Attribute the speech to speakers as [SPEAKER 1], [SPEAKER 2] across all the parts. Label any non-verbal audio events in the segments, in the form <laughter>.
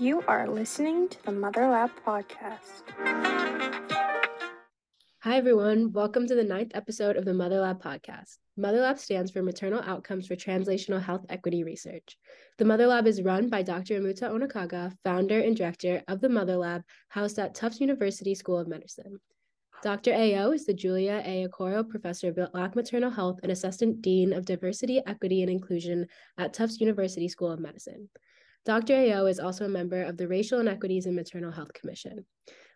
[SPEAKER 1] You are listening to the Mother Lab podcast.
[SPEAKER 2] Hi, everyone. Welcome to the ninth episode of the Mother Lab podcast. Mother Lab stands for Maternal Outcomes for Translational Health Equity Research. The Mother Lab is run by Dr. Amutah-Onukagha, founder and director of the Mother Lab, housed at Tufts University School of Medicine. Dr. Ayo is the Julia A. Okoro Professor of Black Maternal Health and Assistant Dean of Diversity, Equity, and Inclusion at Tufts University School of Medicine. Dr. Ayo is also a member of the Racial Inequities in Maternal Health Commission.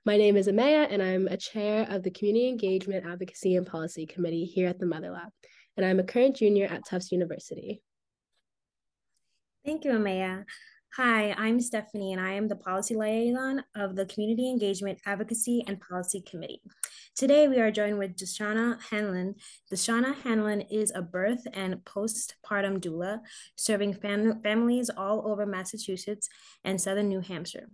[SPEAKER 2] My name is Amaya, and I'm a chair of the Community Engagement Advocacy and Policy Committee here at the Mother Lab, and I'm a current junior at Tufts University.
[SPEAKER 3] Thank you, Amaya. Hi, I'm Stephanie, and I am the policy liaison of the Community Engagement Advocacy and Policy Committee. Today, we are joined with Dashanna Hanlon. Dashanna Hanlon is a birth and postpartum doula serving fam- families all over Massachusetts and southern New Hampshire.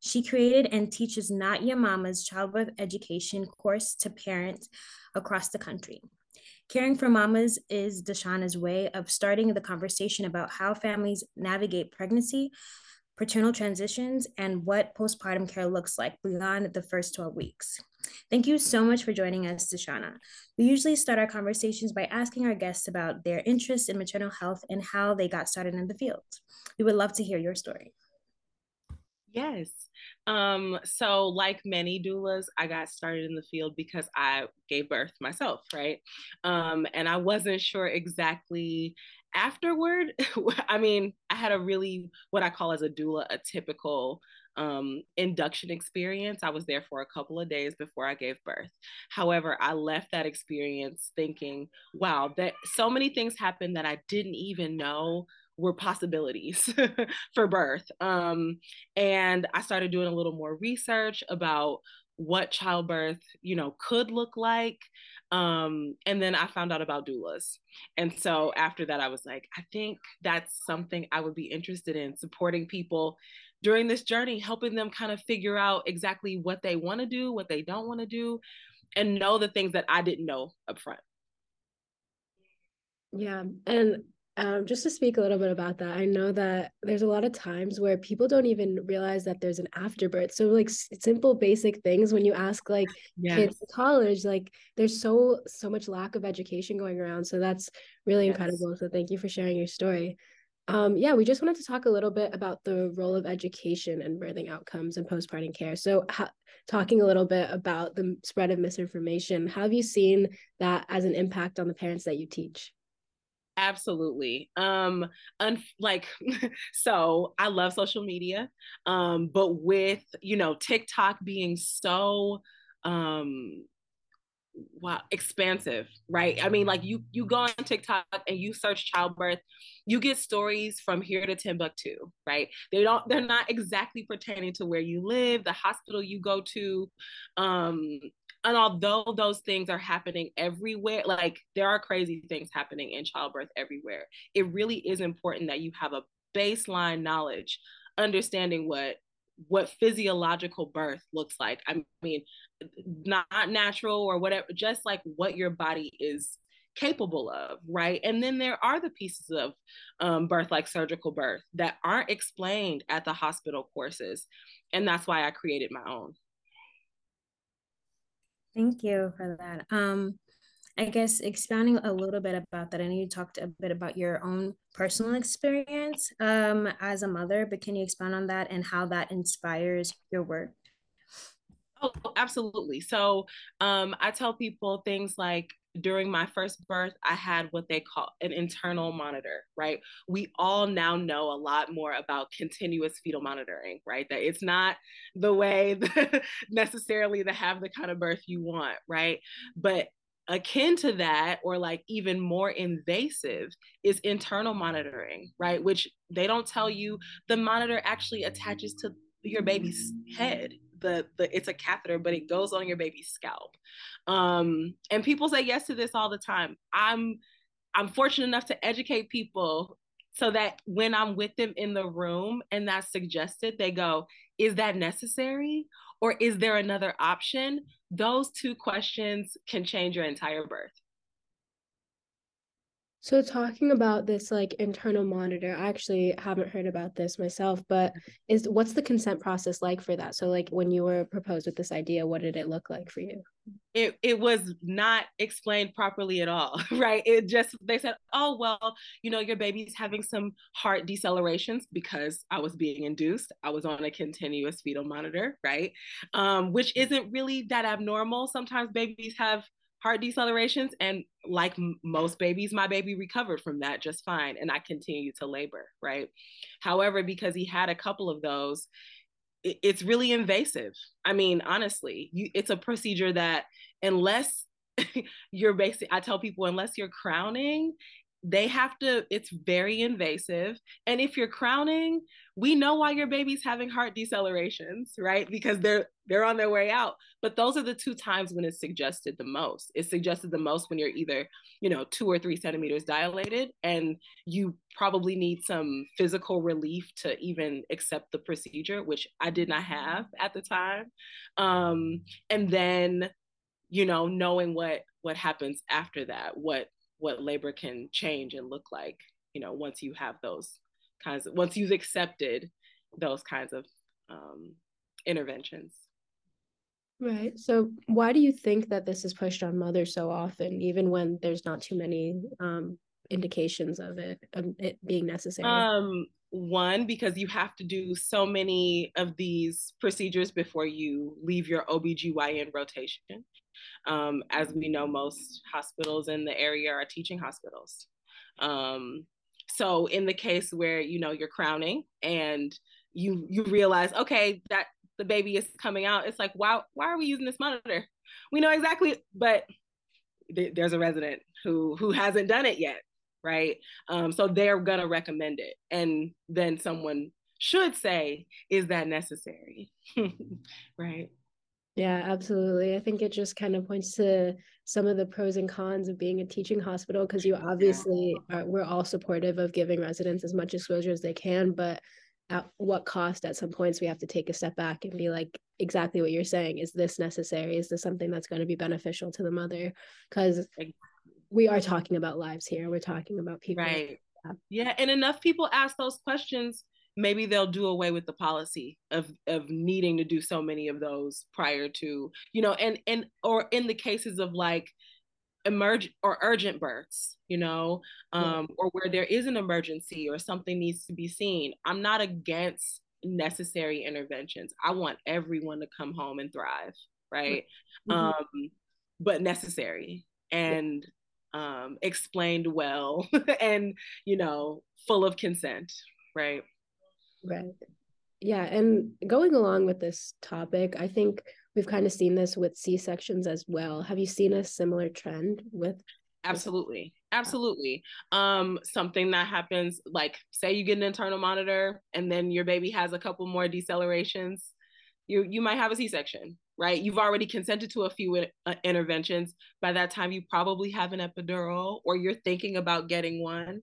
[SPEAKER 3] She created and teaches Not Your Mama's childbirth education course to parents across the country. Caring for Mamas is Dashanna's way of starting the conversation about how families navigate pregnancy, paternal transitions, and what postpartum care looks like beyond the first 12 weeks. Thank you so much for joining us, Dashanna. We usually start our conversations by asking our guests about their interest in maternal health and how they got started in the field. We would love to hear your story.
[SPEAKER 4] Yes. Um, so like many doulas, I got started in the field because I gave birth myself, right? Um, and I wasn't sure exactly afterward. <laughs> I mean, I had a really what I call as a doula, a typical um, induction experience. I was there for a couple of days before I gave birth. However, I left that experience thinking, wow, that so many things happened that I didn't even know were possibilities <laughs> for birth. Um, and I started doing a little more research about what childbirth, you know, could look like. Um, and then I found out about doulas. And so after that, I was like, I think that's something I would be interested in supporting people during this journey, helping them kind of figure out exactly what they want to do, what they don't want to do, and know the things that I didn't know up front.
[SPEAKER 2] Yeah. And um, just to speak a little bit about that, I know that there's a lot of times where people don't even realize that there's an afterbirth. So like s- simple, basic things when you ask like kids in college, like there's so so much lack of education going around. So that's really
[SPEAKER 4] Yes.
[SPEAKER 2] incredible. So thank you for sharing your story. Um, yeah, we just wanted to talk a little bit about the role of education and birthing outcomes and postpartum care. So, ha- talking a little bit about the spread of misinformation, how have you seen that as an impact on the parents that you teach?
[SPEAKER 4] Absolutely. Um, un- like, <laughs> so I love social media, um, but with, you know, TikTok being so, um, wow, expansive, right? I mean, like you, you go on TikTok and you search childbirth, you get stories from here to Timbuktu, right? They don't, they're not exactly pertaining to where you live, the hospital you go to, um, and although those things are happening everywhere like there are crazy things happening in childbirth everywhere. It really is important that you have a baseline knowledge understanding what what physiological birth looks like. I mean not natural or whatever just like what your body is capable of right? And then there are the pieces of um, birth like surgical birth that aren't explained at the hospital courses. And that's why i created my own
[SPEAKER 3] Thank you for that. Um, I guess expounding a little bit about that, I know you talked a bit about your own personal experience um, as a mother, but can you expound on that and how that inspires your work?
[SPEAKER 4] Oh, absolutely. So um, I tell people things like during my first birth, I had what they call an internal monitor, right? We all now know a lot more about continuous fetal monitoring, right? That it's not the way that <laughs> necessarily to have the kind of birth you want, right? But akin to that, or like even more invasive, is internal monitoring, right? Which they don't tell you the monitor actually attaches to your baby's head the the it's a catheter but it goes on your baby's scalp. Um and people say yes to this all the time. I'm i'm fortunate enough to educate people so that when i'm with them in the room and that's suggested they go is that necessary? Or is there another option? Those two questions can change your entire birth
[SPEAKER 2] So talking about this like internal monitor, I actually haven't heard about this myself, but is what's the consent process like for that? So like when you were proposed with this idea, what did it look like for you?
[SPEAKER 4] It it was not explained properly at all, <laughs> right? It just they said, "Oh, well, you know, your baby's having some heart decelerations because I was being induced. I was on a continuous fetal monitor, right? Um, which isn't really that abnormal. Sometimes babies have heart decelerations and like m- most babies my baby recovered from that just fine and i continued to labor right? However because he had a couple of those it, it's really invasive. I mean honestly you, it's a procedure that unless <laughs> you're basically, i tell people unless you're crowning they have to it's very invasive. And if you're crowning we know why your baby's having heart decelerations right? Because they're they're on their way out. But those are the two times when it's suggested the most. It's suggested the most when you're either you know two or three centimeters dilated and you probably need some physical relief to even accept the procedure which i did not have at the time. Um, and then you know knowing what what happens after that what what labor can change and look like you know once you have those kinds of once you've accepted those kinds of um, interventions.
[SPEAKER 2] Right. So why do you think that this is pushed on mothers so often even when there's not too many um, indications of it of it being necessary
[SPEAKER 4] um one because you have to do so many of these procedures before you leave your OBGYN rotation um, as we know, most hospitals in the area are teaching hospitals. Um, so in the case where you know you're crowning and you you realize, okay, that the baby is coming out, it's like, why why are we using this monitor? We know exactly, but th- there's a resident who who hasn't done it yet, right? Um, so they're gonna recommend it, and then someone should say, is that necessary? <laughs> right.
[SPEAKER 2] Yeah, absolutely. I think it just kind of points to some of the pros and cons of being a teaching hospital because you obviously are, we're all supportive of giving residents as much exposure as they can, but at what cost at some points we have to take a step back and be like exactly what you're saying is this necessary is this something that's going to be beneficial to the mother because we are talking about lives here. We're talking about people
[SPEAKER 4] right. yeah. yeah and enough people ask those questions maybe they'll do away with the policy of of needing to do so many of those prior to you know and and or in the cases of like emergent or urgent births you know um, or where there is an emergency or something needs to be seen. I'm not against necessary interventions. I want everyone to come home and thrive right? Mm-hmm. um, but necessary. And um, explained well <laughs> and you know full of consent right
[SPEAKER 2] Right. Yeah. And going along with this topic, I think we've kind of seen this with C sections as well. Have you seen a similar trend with?
[SPEAKER 4] Absolutely. Absolutely. Um, something that happens, like say you get an internal monitor and then your baby has a couple more decelerations, you you might have a C-section, right? You've already consented to a few uh, interventions. By that time, you probably have an epidural, or you're thinking about getting one,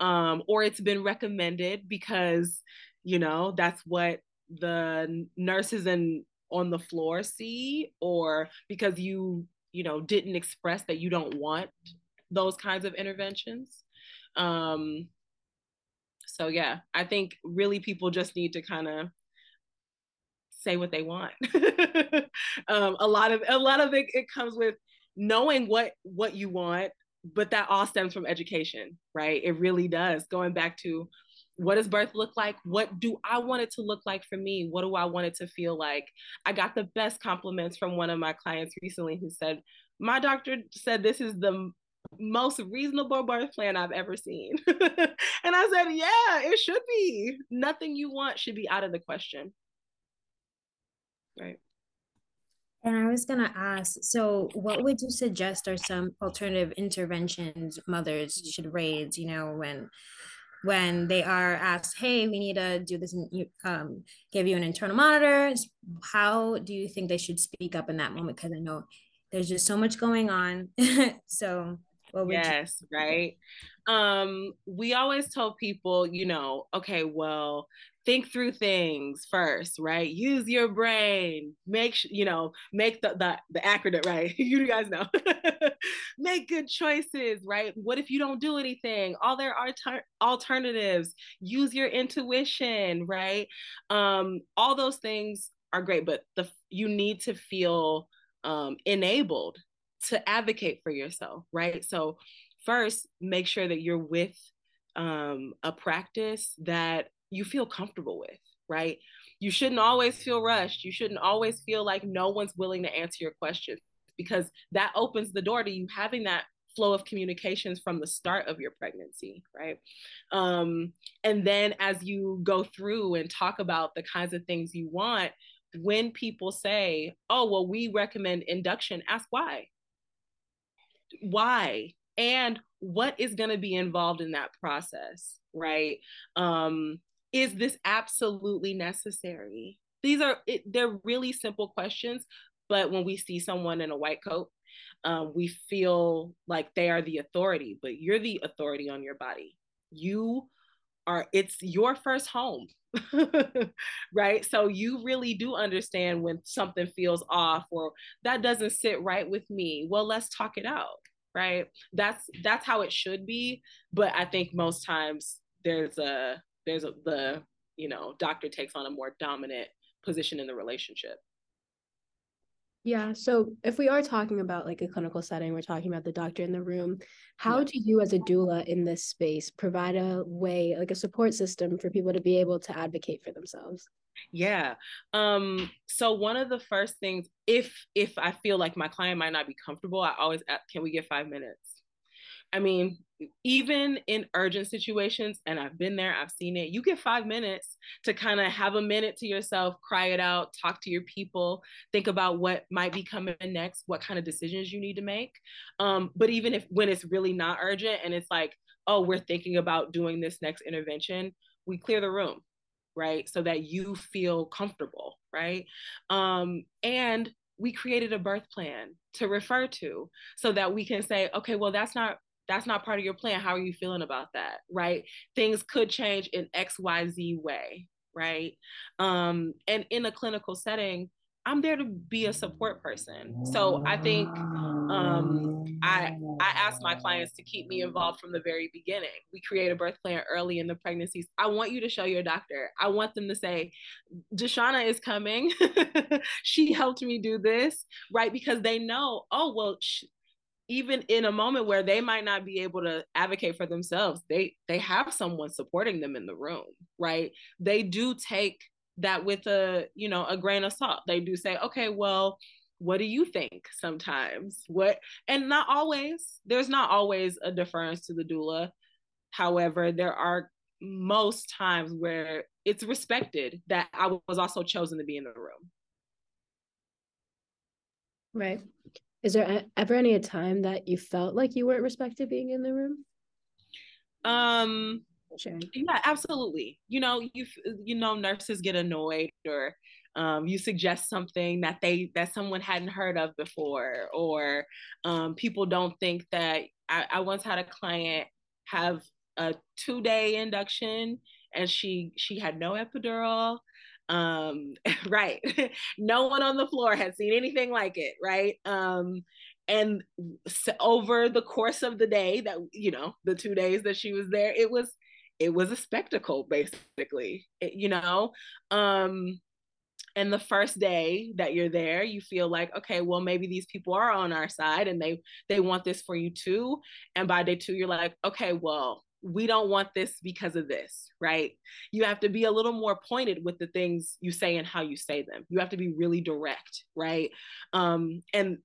[SPEAKER 4] um, or it's been recommended because you know that's what the nurses and on the floor see or because you you know didn't express that you don't want those kinds of interventions um so yeah i think really people just need to kind of say what they want <laughs> um a lot of a lot of it, it comes with knowing what what you want but that all stems from education right it really does going back to what does birth look like? What do I want it to look like for me? What do I want it to feel like? I got the best compliments from one of my clients recently who said, My doctor said this is the most reasonable birth plan I've ever seen. <laughs> and I said, Yeah, it should be. Nothing you want should be out of the question. Right.
[SPEAKER 3] And I was going to ask so, what would you suggest are some alternative interventions mothers should raise, you know, when when they are asked, hey, we need to do this, and um, give you an internal monitor, how do you think they should speak up in that moment? Because I know there's just so much going on. <laughs> so What would
[SPEAKER 4] yes,
[SPEAKER 3] you-
[SPEAKER 4] right. Um, we always tell people, you know, okay, well, think through things first, right? Use your brain. Make sh- you know, make the the, the acronym right. <laughs> you guys know. <laughs> make good choices, right? What if you don't do anything? All there are ter- alternatives. Use your intuition, right? Um, all those things are great, but the you need to feel um, enabled to advocate for yourself, right? So first, make sure that you're with um, a practice that you feel comfortable with, right? You shouldn't always feel rushed. You shouldn't always feel like no one's willing to answer your questions because that opens the door to you having that flow of communications from the start of your pregnancy, right? Um, and then as you go through and talk about the kinds of things you want, when people say, oh, well, we recommend induction, ask why. Why? And what is going to be involved in that process, right? Um, is this absolutely necessary? These are, it, they're really simple questions, but when we see someone in a white coat, um, we feel like they are the authority, but you're the authority on your body. You are, it's your first home. <laughs> right? So you really do understand when something feels off or that doesn't sit right with me. Well, let's talk it out, right? That's that's how it should be, but I think most times there's a there's a the, you know, doctor takes on a more dominant position in the relationship.
[SPEAKER 2] Yeah. So if we are talking about like a clinical setting, we're talking about the doctor in the room. How
[SPEAKER 4] Yeah.
[SPEAKER 2] do you, as a doula in this space, provide a way, like a support system for people to be able to advocate for themselves?
[SPEAKER 4] Yeah. Um, so one of the first things, if if I feel like my client might not be comfortable, I always ask, can we get five minutes? I mean, even in urgent situations, and I've been there, I've seen it, you get five minutes to kind of have a minute to yourself, cry it out, talk to your people, think about what might be coming next, what kind of decisions you need to make. Um, but even if when it's really not urgent and it's like, oh, we're thinking about doing this next intervention, we clear the room, right? So that you feel comfortable, right? Um, and we created a birth plan to refer to so that we can say, okay, well, that's not that's not part of your plan. How are you feeling about that? Right? Things could change in XYZ way, right? Um, and in a clinical setting, I'm there to be a support person. So I think um, I I ask my clients to keep me involved from the very beginning. We create a birth plan early in the pregnancies. I want you to show your doctor. I want them to say, Dashanna is coming. <laughs> she helped me do this, right? Because they know, oh well, sh- even in a moment where they might not be able to advocate for themselves, they they have someone supporting them in the room, right? They do take that with a you know a grain of salt. They do say, okay, well what do you think sometimes what and not always there's not always a deference to the doula however there are most times where it's respected that i was also chosen to be in the room
[SPEAKER 2] Right. Is there ever any a time that you felt like you weren't respected being in the room?
[SPEAKER 4] um
[SPEAKER 2] Sharing.
[SPEAKER 4] yeah absolutely you know you you know nurses get annoyed or um, you suggest something that they that someone hadn't heard of before or um, people don't think that I, I once had a client have a two day induction and she she had no epidural um <laughs> right. <laughs> No one on the floor had seen anything like it right? Um and so over the course of the day that you know the two days that she was there it was it was a spectacle basically it, you know? Um and the first day that you're there you feel like okay well maybe these people are on our side and they they want this for you too. And by day two you're like okay well we don't want this because of this right you have to be a little more pointed with the things you say and how you say them you have to be really direct right um and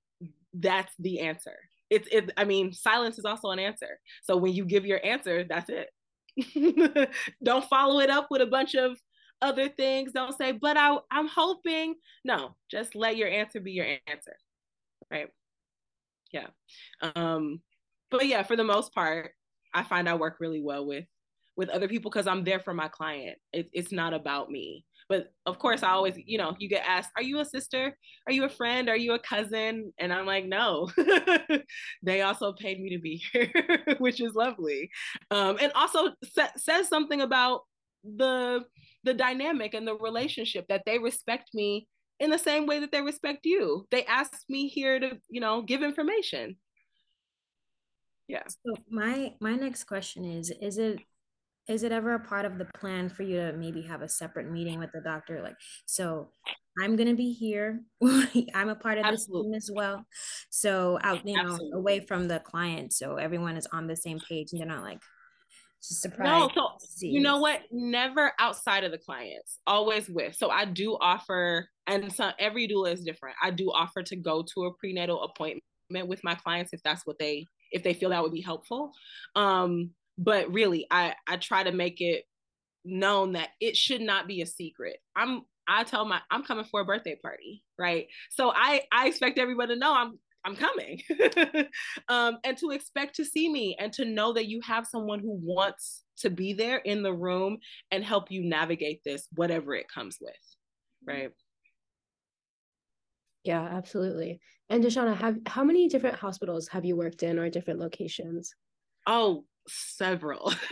[SPEAKER 4] that's the answer it's it i mean silence is also an answer so when you give your answer that's it <laughs> don't follow it up with a bunch of other things. Don't say, but I, I'm hoping. No, just let your answer be your answer. Right. Yeah. Um, but yeah, for the most part, I find I work really well with with other people because I'm there for my client. It, it's not about me. But of course, I always, you know, you get asked, Are you a sister? Are you a friend? Are you a cousin? And I'm like, No. <laughs> they also paid me to be <laughs> here, which is lovely. Um, and also sa- says something about the the dynamic and the relationship that they respect me in the same way that they respect you. They asked me here to, you know, give information. Yeah.
[SPEAKER 3] So my my next question is is it is it ever a part of the plan for you to maybe have a separate meeting with the doctor? Like so i'm going to be here. <laughs> I'm a part of this team as well. So out you know Absolutely. away from the client. So everyone is on the same page and they're not like surprised
[SPEAKER 4] no so you know what? Never outside of the clients. Always with. So i do offer and so every doula is different. I do offer to go to a prenatal appointment with my clients if that's what they if they feel that would be helpful. Um but really i i try to make it known that it should not be a secret. I'm i tell my i'm coming for a birthday party right? So i i expect everyone to know i'm i'm coming. <laughs> Um and to expect to see me and to know that you have someone who wants to be there in the room and help you navigate this whatever it comes with right
[SPEAKER 2] yeah absolutely and Dashanna, have how many different hospitals have you worked in or different locations
[SPEAKER 4] oh several. <laughs>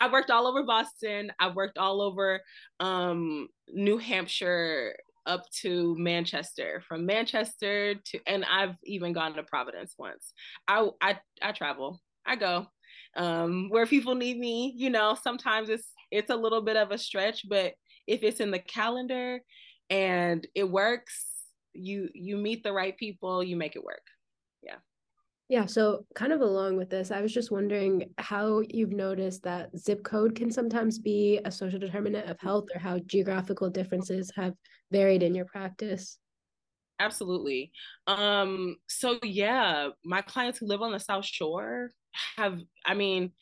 [SPEAKER 4] I worked all over Boston. I worked all over um, New Hampshire up to Manchester, from Manchester to, and I've even gone to Providence once. I I, I travel. I go um, where people need me. You know, sometimes it's it's a little bit of a stretch, but if it's in the calendar and it works, you you meet the right people, you make it work. Yeah.
[SPEAKER 2] Yeah, so kind of along with this, I was just wondering how you've noticed that zip code can sometimes be a social determinant of health or how geographical differences have varied in your practice.
[SPEAKER 4] Absolutely. Um so yeah, my clients who live on the South Shore have I mean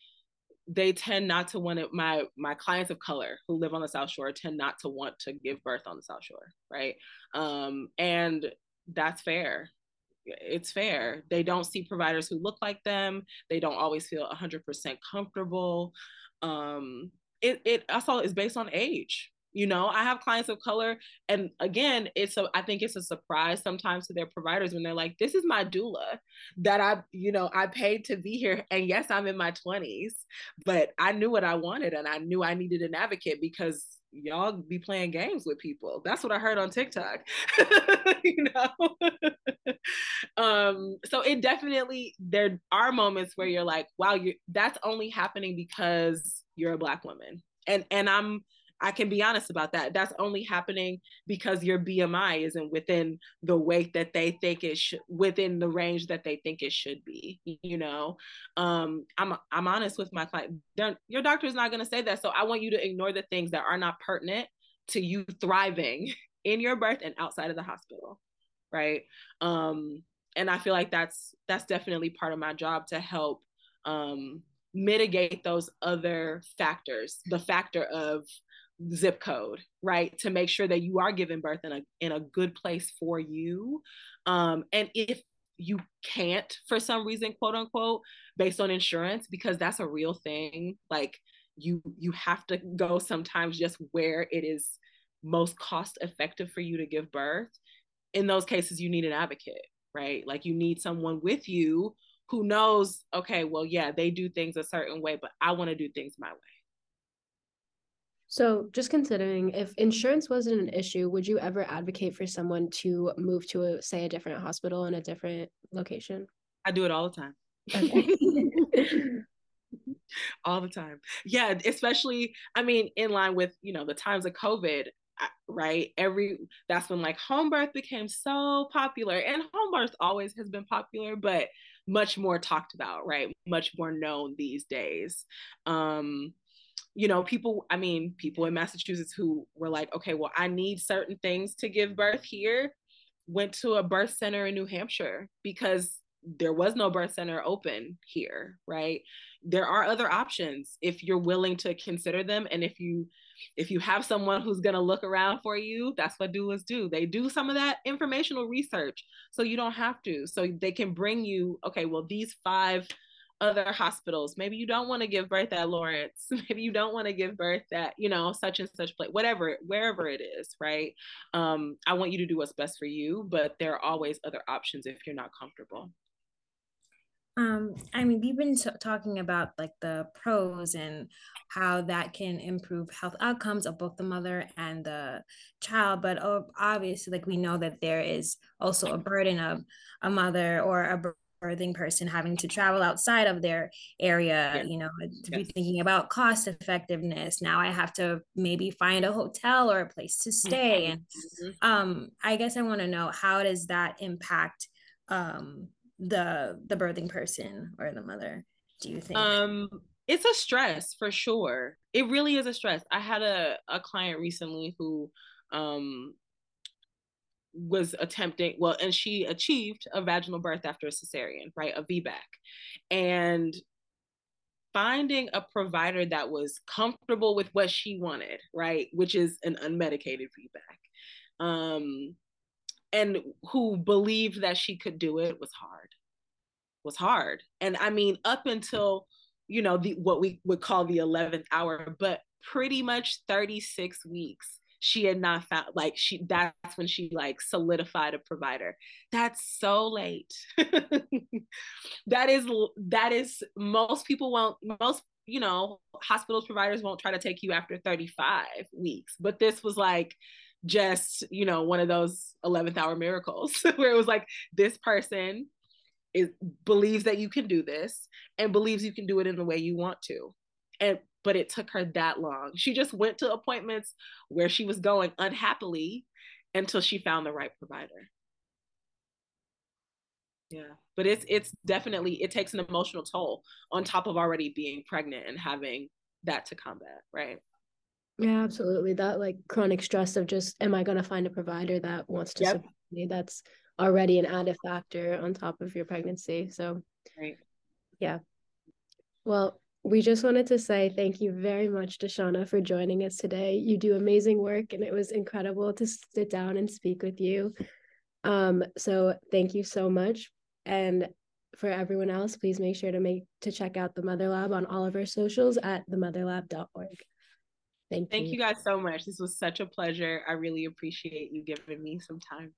[SPEAKER 4] they tend not to want it my my clients of color who live on the south shore tend not to want to give birth on the south shore right um and that's fair it's fair. They don't see providers who look like them. They don't always feel 100% comfortable. Um, it, it also is based on age. You know, I have clients of color, and again, it's a I think it's a surprise sometimes to their providers when they're like, "This is my doula that I, you know, I paid to be here." And yes, I'm in my 20s, but I knew what I wanted, and I knew I needed an advocate because y'all be playing games with people. That's what I heard on TikTok. <laughs> you know. <laughs> um so it definitely there are moments where you're like, wow, you that's only happening because you're a black woman. And and I'm I can be honest about that. That's only happening because your BMI isn't within the weight that they think it should within the range that they think it should be. You know, um, I'm I'm honest with my client. They're, your doctor is not going to say that, so I want you to ignore the things that are not pertinent to you thriving <laughs> in your birth and outside of the hospital, right? Um, and I feel like that's that's definitely part of my job to help um, mitigate those other factors. The factor of zip code right? To make sure that you are giving birth in a in a good place for you. Um and if you can't for some reason quote unquote based on insurance because that's a real thing like you you have to go sometimes just where it is most cost effective for you to give birth. In those cases you need an advocate right? Like you need someone with you who knows okay well yeah they do things a certain way but i want to do things my way
[SPEAKER 2] so, just considering if insurance wasn't an issue, would you ever advocate for someone to move to a say a different hospital in a different location?
[SPEAKER 4] I do it all the time. Okay. <laughs> all the time. Yeah, especially I mean in line with, you know, the times of COVID, right? Every that's when like home birth became so popular and home birth always has been popular, but much more talked about, right? Much more known these days. Um you know, people, I mean, people in Massachusetts who were like, okay, well, I need certain things to give birth here, went to a birth center in New Hampshire because there was no birth center open here, right? There are other options if you're willing to consider them. And if you if you have someone who's going to look around for you, that's what doulas do. They do some of that informational research so you don't have to. So they can bring you, okay, well, these five other hospitals. Maybe you don't want to give birth at Lawrence. <laughs> Maybe you don't want to give birth at, you know, such and such place, whatever, wherever it is, right? Um, I want you to do what's best for you, but there are always other options if you're not comfortable.
[SPEAKER 3] Um, I mean, we've been t- talking about like the pros and how that can improve health outcomes of both the mother and the child, but obviously, like we know that there is also a burden of a mother or a birthing person having to travel outside of their area, yeah. you know, to yes. be thinking about cost effectiveness. Now I have to maybe find a hotel or a place to stay, and mm-hmm. um, I guess I want to know how does that impact um the the birthing person or the mother do you think
[SPEAKER 4] um it's a stress for sure it really is a stress i had a, a client recently who um was attempting well and she achieved a vaginal birth after a cesarean right a vbac and finding a provider that was comfortable with what she wanted right which is an unmedicated vbac um and who believed that she could do it was hard was hard. And i mean up until you know the what we would call the 11th hour but pretty much 36 weeks she had not found like she that's when she like solidified a provider. That's so late. <laughs> That is that is most people won't most you know hospitals providers won't try to take you after 35 weeks. But this was like just you know one of those 11th hour miracles <laughs> where it was like this person is believes that you can do this and believes you can do it in the way you want to. And but it took her that long she just went to appointments where she was going unhappily until she found the right provider yeah but it's it's definitely it takes an emotional toll on top of already being pregnant and having that to combat right
[SPEAKER 2] yeah, absolutely. That like chronic stress of just, am I going to find a provider that wants to yep. support me? That's already an added factor on top of your pregnancy. So,
[SPEAKER 4] right.
[SPEAKER 2] yeah. Well, we just wanted to say thank you very much, Dashanna for joining us today. You do amazing work, and it was incredible to sit down and speak with you. Um, so thank you so much. And for everyone else, please make sure to make to check out the Mother Lab on all of our socials at themotherlab.org.
[SPEAKER 4] Thank, Thank you. Thank you guys so much. This was such a pleasure. I really appreciate you giving me some time.